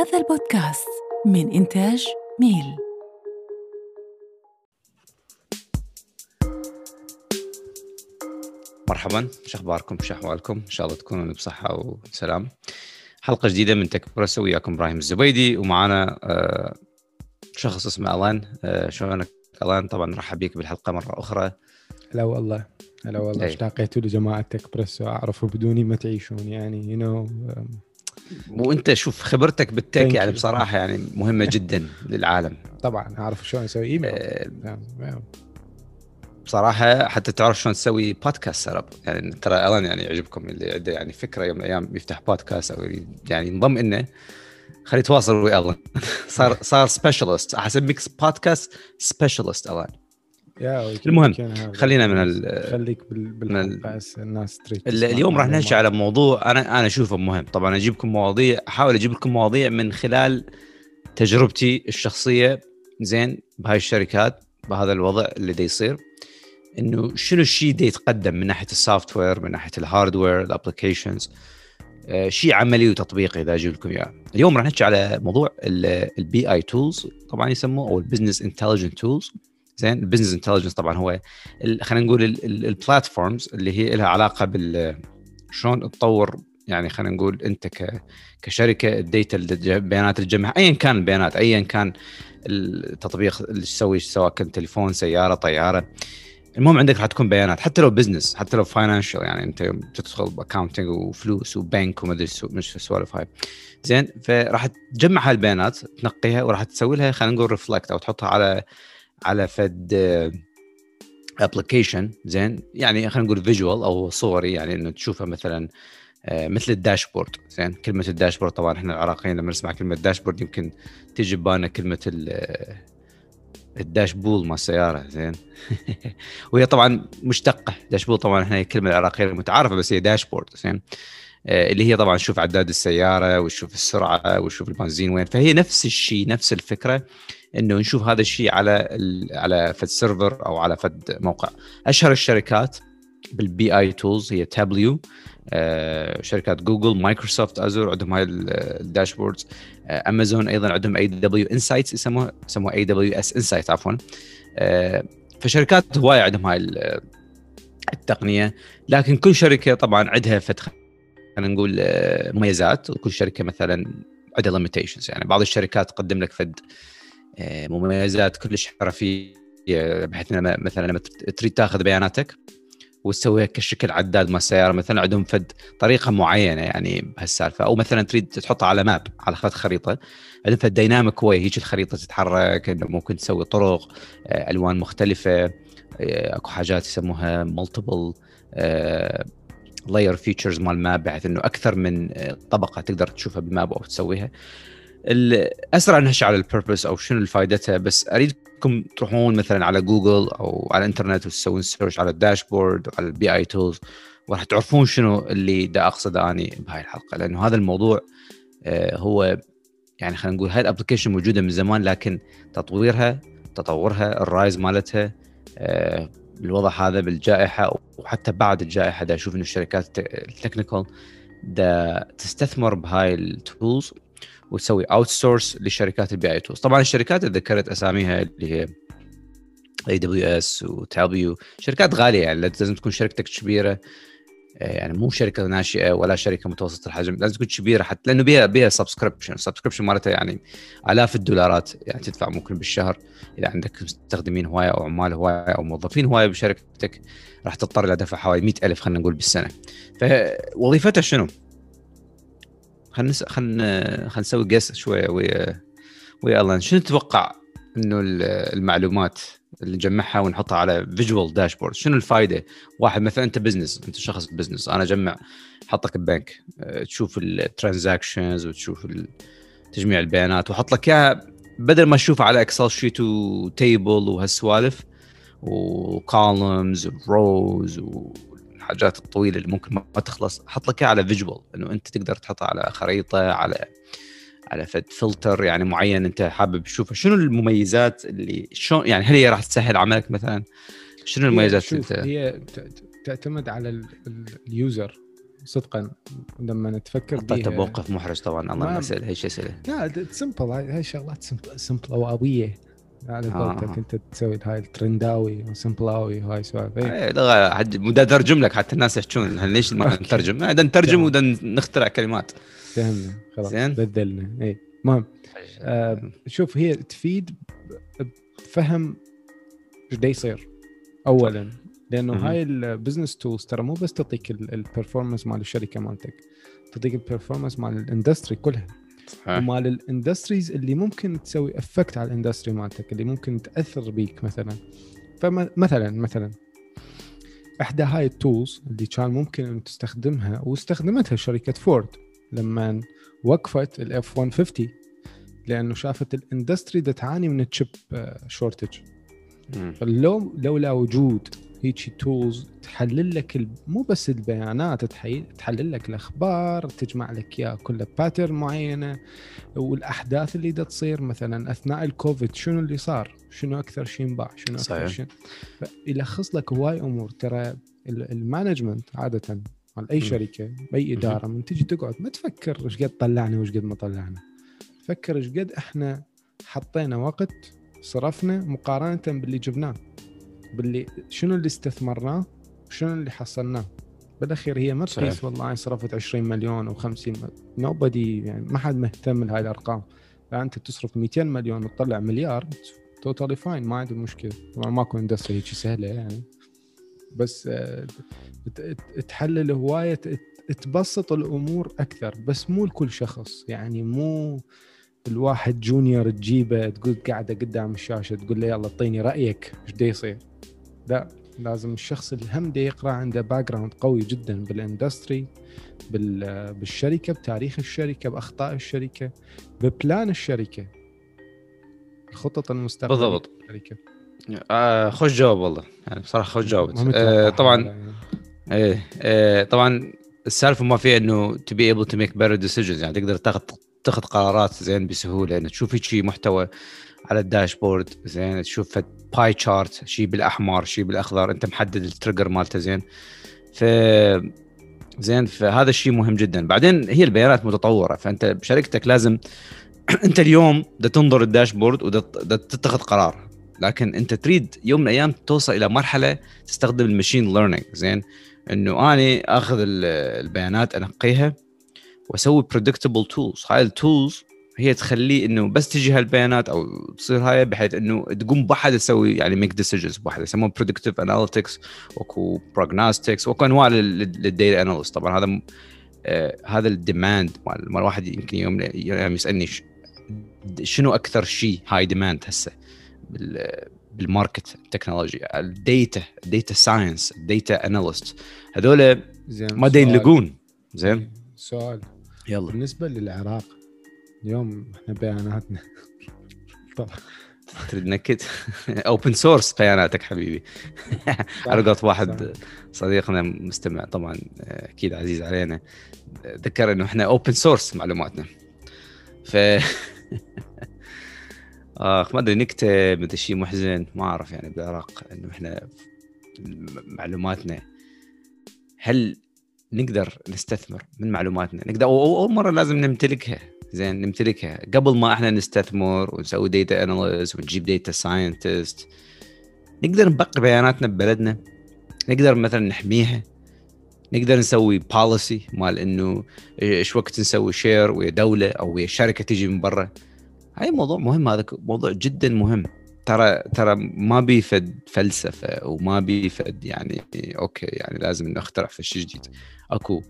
هذا البودكاست من إنتاج ميل. مرحبا شو أخباركم؟ شو أحوالكم؟ إن شاء الله تكونوا بصحة وسلام. حلقة جديدة من تك بريس وياكم إبراهيم الزبيدي ومعنا آه، شخص اسمه ألان. آه، شلونك ألان؟ طبعا نرحب بك بالحلقة مرة أخرى. هلا والله. هلا والله. أي. اشتاقيتوا لجماعة تك بريس واعرفوا بدوني ما تعيشون يعني you know وانت شوف خبرتك بال tech يعني. بصراحة يعني مهمة جدا للعالم. طبعا اعرف شلون أسوي ايميل آه، بصراحة حتى تعرف شلون تسوي بودكاست سرب يعني ترى الان يعني يعجبكم اللي عنده يعني فكرة يوم من الأيام يفتح بودكاست أو يعني ينضم انه خليه يتواصل ويا الان صار صار specialist احسبك podcast specialist الان المهم،. خلينا من ال- خليك بال- الناس تريد اليوم راح. نحكي على موضوع أنا أنا أشوفه مهم. طبعا أجيب لكم مواضيع أحاول أجيب لكم مواضيع من خلال تجربتي الشخصية. زين بهاي الشركات بهذا الوضع اللي دا يصير. إنه شنو الشيء دا يتقدم من ناحية ال software من ناحية ال hardware ال applications؟ شيء عملي وتطبيقي إذا أجيب لكم إياه. اليوم راح نحكي على موضوع ال BI tools طبعا يسموه أو ال business intelligent tools زين ال business intelligence طبعا هو خلينا نقول ال platforms اللي هي لها علاقة بال شلون تطور يعني خلينا نقول أنت ك كشركة ال data البيانات اللي تجمعها ايا كان البيانات ايا كان التطبيق اللي تسوي سواء كان تليفون سيارة طيارة. المهم عندك راح تكون بيانات حتى لو business حتى لو financial يعني أنت تدخل ب accounting وفلوس وبنك وما ادري مش السوالف هاي. زين فراح تجمع هاي البيانات تنقيها وراح تسوي لها خلينا نقول reflect أو تحطها على على فد application زين؟ يعني خلينا نقول visual أو صوري يعني إنه تشوفها مثلا آه، مثل ال dashboard زين؟ كلمة ال dashboard طبعا إحنا العراقيين لما نسمع كلمة dashboard يمكن تيجي ببالنا كلمة ال- الداشبول مال السيارة زين؟ وهي طبعا مشتقة. داشبول طبعا إحنا الكلمة العراقية المتعارفة بس هي dashboard زين؟ آه، اللي هي طبعا تشوف عداد السيارة وتشوف السرعة وتشوف البنزين وين. فهي نفس الشيء نفس الفكرة. إنه نشوف هذا الشيء على على فد server أو على فد موقع. أشهر الشركات بال BI tools هي تابليو آه، شركات جوجل مايكروسوفت ازور عندهم هاي ال- ال dashboards آه، امازون أيضا عندهم AW insights يسموها يسموها AWS insight عفوا آه، فشركات هوايه عندهم هاي ال- التقنية. لكن كل شركة طبعا عندها فد خلينا نقول آه، مميزات. وكل شركة مثلا عندها limitations يعني بعض الشركات تقدم لك فد آه، مميزات كلش حرفية بحيث إن مثلا لما تريد تاخذ بياناتك وتسويها كشكل عداد مال السياره مثلا عندهم فد طريقة معينة يعني بهالسالفة أو مثلا تريد تحطها على map على خط خريطة عندهم فد dynamic way هيك الخريطة تتحرك إنه ممكن تسوي طرق آه، ألوان مختلفة آه، أكو حاجات يسموها multiple layer features مال map بحيث إنه أكثر من آه، طبقة تقدر تشوفها بال map أو تسويها. الاسرع نحكي على ال purpose أو شنو فائدتها بس أريدكم تروحون مثلا على جوجل أو على الإنترنت وتسوون search على ال dashboard وعلى ال BI tools وراح تعرفون شنو اللي دا أقصده أني بهاي الحلقة لأنه هذا الموضوع آه، هو يعني خلينا نقول هاي ال application موجودة من زمان لكن تطويرها تطورها ال rise مالتها آه، بالوضع هذا بالجائحة وحتى بعد الجائحة دا أشوف إنه الشركات ال technical دا تستثمر بهاي ال tools وتسوي outsource لشركات ال BI tools طبعا الشركات اللي ذكرت أساميها اللي هي اي دبليو اس وتابيو شركات غالية يعني لازم تكون شركتك كبيرة. آه، يعني مو شركة ناشئة ولا شركة متوسطة الحجم لازم تكون كبيرة حتى لأنه بيها بيها subscription ال subscription مالتها يعني آلاف الدولارات يعني تدفع ممكن بالشهر. إذا عندك مستخدمين هواية أو عمال هواية أو موظفين هواية بشركتك راح تضطر إلى دفع حوالي 100000 خلينا نقول بالسنة. فوظيفتها شنو؟ خلينا. خلينا خلينا نسوي guess شوية ويا ويا الله شنو تتوقع إنه ال- المعلومات اللي نجمعها ونحطها على visual dashboard شنو الفائده؟ واحد مثلا أنت business أنت شخص business أنا أجمع حطك ببنك أه، تشوف ال transactions وتشوف تجميع البيانات وأحط لك إياها بدل ما تشوفها على Excel sheet و table وهالسوالف و columns و rows والحاجات الطويلة اللي ممكن ما تخلص أحط لك على visual إنه أنت تقدر تحطها على خريطة على على فد فلتر يعني معين أنت حابب تشوفه. شنو المميزات اللي شلون يعني هل هي راح تسهل عملك مثلا؟ شنو المميزات اللي أنت هي تعتمد على ال- ال- اليوزر صدقا. لما تفكر حطيته بيها بموقف محرج طبعا الله ما- اسال هي اسئله لا سمبل هاي شغلات سمبل سمبلاويه على آه. قولتك انت تسوي هاي الترنداوي وسمبلاوي هاي سوالف إيه. إيه، حد بدي اترجم لك حتى الناس يحجون ليش ما نترجم؟ بدنا نترجم تمام. وبدنا نخترع كلمات فهمنا خلاص زين. بذلنا اي المهم آه، شوف هي تفيد بفهم إيش دا يصير اولا لأنه. هاي ال business tools ترى مو بس تعطيك ال performance مال الشركة مالتك تعطيك ال performance مال ال industry كلها. ومال ال industries اللي ممكن تسوي effect على ال industry مالتك اللي ممكن تأثر بيك مثلا. فمثلا مثلا إحدى هاي ال tools اللي كان ممكن ان تستخدمها واستخدمتها شركة فورد لما وقفت ال F 150 لأنه شافت ال industry تعاني من ال chip shortage مم. فلو لولا وجود هيك tools تحلل لك مو بس البيانات تحلل لك الأخبار تجمع لك إياها كلها pattern معينة والأحداث اللي دا تصير مثلا أثناء الكوفيد شنو اللي صار؟ شنو أكثر شيء انباع؟ شنو أكثر صحيح. شيء فيلخص لك هواي أمور. ترى ال- ال management عادة مال أي. شركة باي إدارة من تجي تقعد ما تفكر إيش قد طلعنا وإيش قد ما طلعنا. فكر إيش قد إحنا حطينا وقت صرفنا مقارنة باللي جبناه. باللي شنو اللي استثمرناه وشنو اللي حصلناه. بالاخير هي ما. تقيس والله صرفت 20 مليون أو 50 no بدي يعني ما حد مهتم لهاي الأرقام. فانت تصرف 200 مليون وتطلع مليار totally fine ما عندي مشكلة. طبعا ماكو industry هيك سهلة يعني. بس آه، تحلل هواية تبسط الأمور أكثر بس مو لكل شخص. يعني مو الواحد junior تجيبه تقول قاعدة قدام الشاشة تقول له يلا اعطيني رأيك إيش دا يصير؟ لا لازم الشخص اللي هم دا يقرأ عنده background قوي جدا بال industry بال- بالشركة بتاريخ الشركة بأخطاء الشركة ب plan الشركة الخطط المستقبلية بالضبط. للشركه آه خوش جواب والله. يعني بصراحة خوش جاوبت متوقع آه طبعا يعني. إيه آه طبعا السالفة ما فيها إنه to be able to make better decisions. يعني تقدر تاخذ تاخذ قرارات زين بسهولة انه تشوف هيك شيء محتوى على ال dashboard زين تشوف باي chart شيء بالأحمر شيء بالأخضر أنت محدد ال trigger مالته زين. ف زين فهذا الشيء مهم جدا. بعدين هي البيانات متطورة فأنت بشركتك لازم أنت اليوم بدك تنظر ال dashboard وبدك تتخذ قرار. لكن أنت تريد يوم من الأيام توصل إلى مرحلة تستخدم ال machine learning زين. إنه اني آخذ ال- البيانات أنقيها واسوي predictable tools هاي ال tools هي تخليه إنه بس تجي هالبيانات أو تصير هاي بحيث إنه تقوم بواحد تسوي يعني make decisions بواحد يسموه predictive analytics واكو prognostics واكو أنواع لل data analyst طبعا هذا آه هذا ال demand مال مال واحد يمكن يوم الأيام يسألني شنو أكثر شيء هاي demand هسه بال- بال market التكنولوجي ال data data science data analyst هذول ما سؤال. ينلقون زين؟ سؤال. يلا. بالنسبة للعراق اليوم إحنا بياناتنا. طبعا. تريد نكد open source بياناتك حبيبي. على قولة واحد. صديقنا مستمع طبعا آه، أكيد عزيز علينا آه، ذكر إنه إحنا open source معلوماتنا. ف اخ ما أدري نكتة مدري شيء محزن ما أعرف يعني بالعراق إنه إحنا معلوماتنا. هل نقدر نستثمر من معلوماتنا. نقدر اول مرة لازم نمتلكها. زين نمتلكها. قبل ما إحنا نستثمر ونسوي data analyst ونجيب data scientist نقدر نبقي بياناتنا ببلدنا. نقدر مثلا نحميها. نقدر نسوي policy مال إنه إيش وقت نسوي share ويا دولة أو ويا شركة تجي من برا. هاي موضوع مهم هذا موضوع جدا مهم. ترى ترى ما بيفد فلسفة وما بيفد يعني okay يعني لازم نخترع في شيء جديد. أكو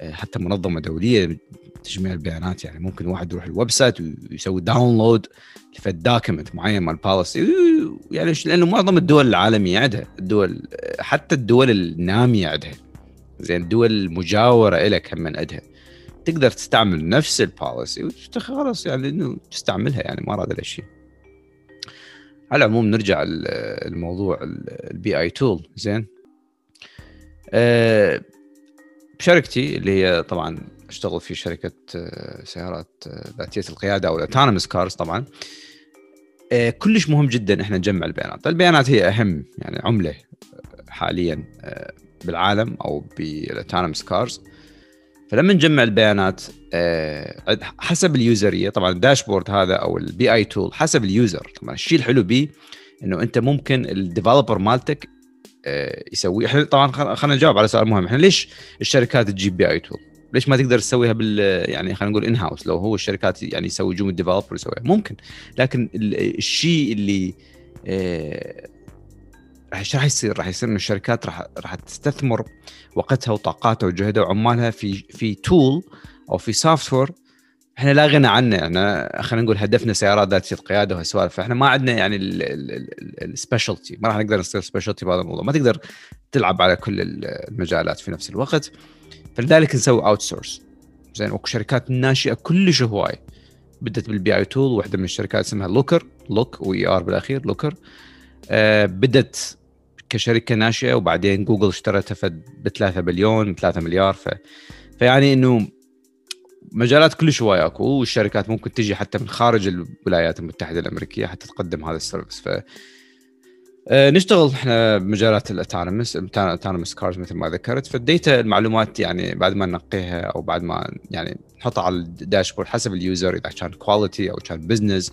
آه، حتى منظمة دولية تجمع البيانات يعني ممكن واحد يروح ال website ويسوي download لفد document معين مال policy يعني لأنه معظم الدول العالمية عندها الدول حتى الدول النامية عندها. زين الدول المجاورة لك هم عندها. تقدر تستعمل نفس ال policy خلاص يعني إنه تستعملها يعني ما راد الشيء. على العموم نرجع ال- الموضوع ال BI tool زين. أه بشركتي اللي هي طبعا أشتغل في شركة آه، سيارات آه، ذاتية القيادة أو ال autonomous cars طبعا. آه، كلش مهم جدا إحنا نجمع البيانات، البيانات هي أهم يعني عملة آه، حاليا آه، بالعالم أو بال autonomous cars فلما نجمع البيانات آه، حسب ال user طبعا ال dashboard هذا أو ال BI tool حسب ال user طبعا الشيء الحلو بيه إنه أنت ممكن ال developer مالتك آه، يسوي إحنا طبعا خلينا نجاوب على سؤال مهم إحنا ليش الشركات تجيب BI tool؟ ليش ما تقدر تسويها بال يعني خلينا نقول in-house لو هو الشركات يعني يسوي جم ال developer يسويها ممكن لكن الشيء اللي آه، راح يصير راح يصير إن الشركات راح راح تستثمر وقتها وطاقاتها وجهدها وعمالها في في tool أو في software إحنا لا غنى عنه. إحنا خلينا نقول هدفنا سيارات ذات القيادة وهالسوالف. فاحنا ما عندنا يعني ال specialty ما راح نقدر نصير specialty بهذا الموضوع. ما تقدر تلعب على كل المجالات في نفس الوقت. فلذلك نسوي outsource زين وشركات ناشئة كلش هواي. بدت بال BI tool واحدة من الشركات اسمها Looker look و ER بالأخير Looker آه بدت كشركة ناشئة وبعدين جوجل اشترتها ب 3 بليون 3 مليار ف فيعني إنه مجالات كلش هواي أكو والشركات ممكن تجي حتى من خارج الولايات المتحدة الأمريكية حتى تقدم هذا ال service ف آه، نشتغل إحنا بمجالات ال autonomous ال autonomous cars مثل ما ذكرت فال data المعلومات يعني بعد ما ننقيها أو بعد ما يعني نحطها على ال dashboard حسب ال user إذا كان quality أو كان business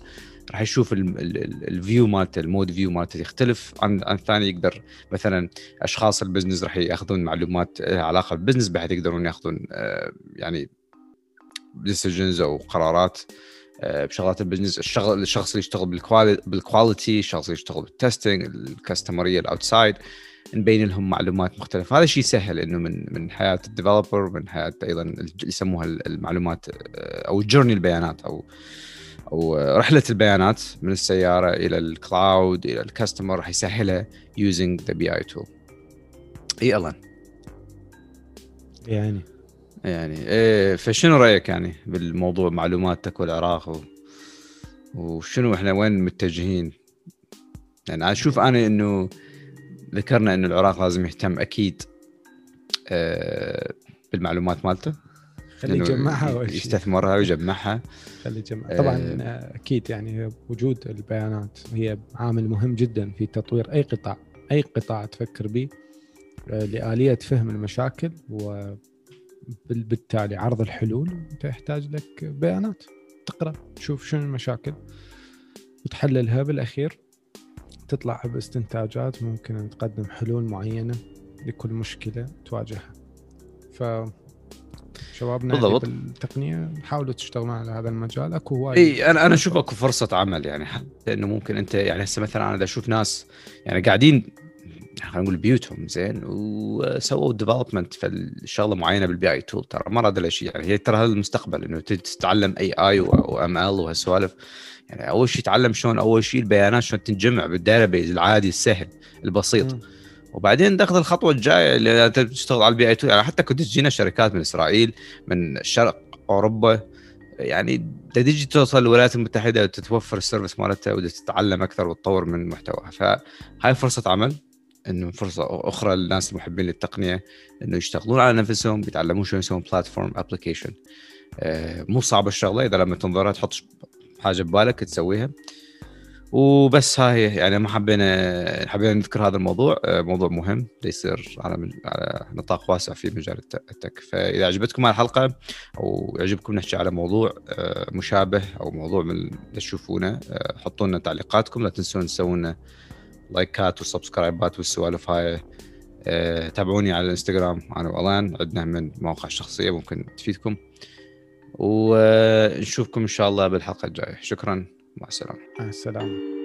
راح يشوف ال view مالته ال mode view مالته يختلف عن عن الثاني. يقدر مثلا أشخاص ال business راح يأخذون معلومات علاقه بال business بحيث يقدرون يأخذون آه، يعني decisions أو قرارات آه، بشغلات ال business الشغل الشخص اللي يشتغل بال quality الشخص اللي يشتغل بال testing ال customer ال outside نبين لهم معلومات مختلفة. هذا شيء سهل إنه من من حياة ال developer من حياة أيضا يسموها المعلومات آه، أو journey البيانات أو أو رحله البيانات من السيارة إلى ال cloud إلى ال customer راح يسهلها using the BI tool إي الان يعني؟ يعني إيه فشنو رأيك يعني بالموضوع معلوماتك والعراق و... وشنو إحنا وين متجهين؟ يعني أشوف أنا إنه ذكرنا إنه العراق لازم يهتم أكيد آه بالمعلومات مالته. خلي يجمعها يستثمرها ويجمعها. خلي يجمعها. طبعا آه. أكيد يعني وجود البيانات هي عامل مهم جدا في تطوير أي قطاع. أي قطاع تفكر به آه لآلية فهم المشاكل و بالتالي عرض الحلول. أنت يحتاج لك بيانات. تقرأ تشوف شنو المشاكل وتحللها. بالأخير تطلع باستنتاجات. ممكن أن تقدم حلول معينة لكل مشكلة تواجهها. ف شبابنا بالضبط. التقنية حاولوا تشتغلون على هذا المجال. أكو هواي إي أنا أنا أشوف أكو فرصة عمل يعني حتى إنه ممكن أنت يعني هسه مثلا أنا أشوف ناس يعني قاعدين خلينا نقول بيوتهم زين وسووا development في الشغله معينة بال BI tool ترى ما راد شيء. يعني هي ترى هذا المستقبل إنه تتعلم AI و ML وهالسوالف. يعني أول شيء تعلم شلون أول شيء البيانات شلون تنجمع بال data العادي السهل البسيط. م. وبعدين تاخذ الخطوة الجاية اللي تشتغل على ال BI tool يعني حتى كنت تجينا شركات من إسرائيل من الشرق أوروبا. يعني تجي توصل الولايات المتحدة وتتوفر ال service مالتها وتتعلم أكثر وتطور من محتواها. فهاي فرصة عمل إنه فرصة أخرى للناس المحبين للتقنية إنه يشتغلون على نفسهم بيتعلمون شلون يسوون platform application مو صعبة الشغلة. إذا لما تنظرها تحط حاجة ببالك تسويها. وبس هاي يعني ما حبينا حبينا نذكر هذا الموضوع. آه، موضوع مهم يصير على على نطاق واسع في مجال ال tech. فإذا عجبتكم الحلقة أو يعجبكم نحكي على موضوع آه، مشابه أو موضوع من تشوفونه آه، حطوا لنا تعليقاتكم. لا تنسون تسوون لايكات و subscribeات والسوالف هاي. تابعوني على الانستغرام أنا وألان. عندنا من مواقع شخصية ممكن تفيدكم. ونشوفكم إن شاء الله بالحلقة الجاية. شكرا. مع السلامة. مع السلامة.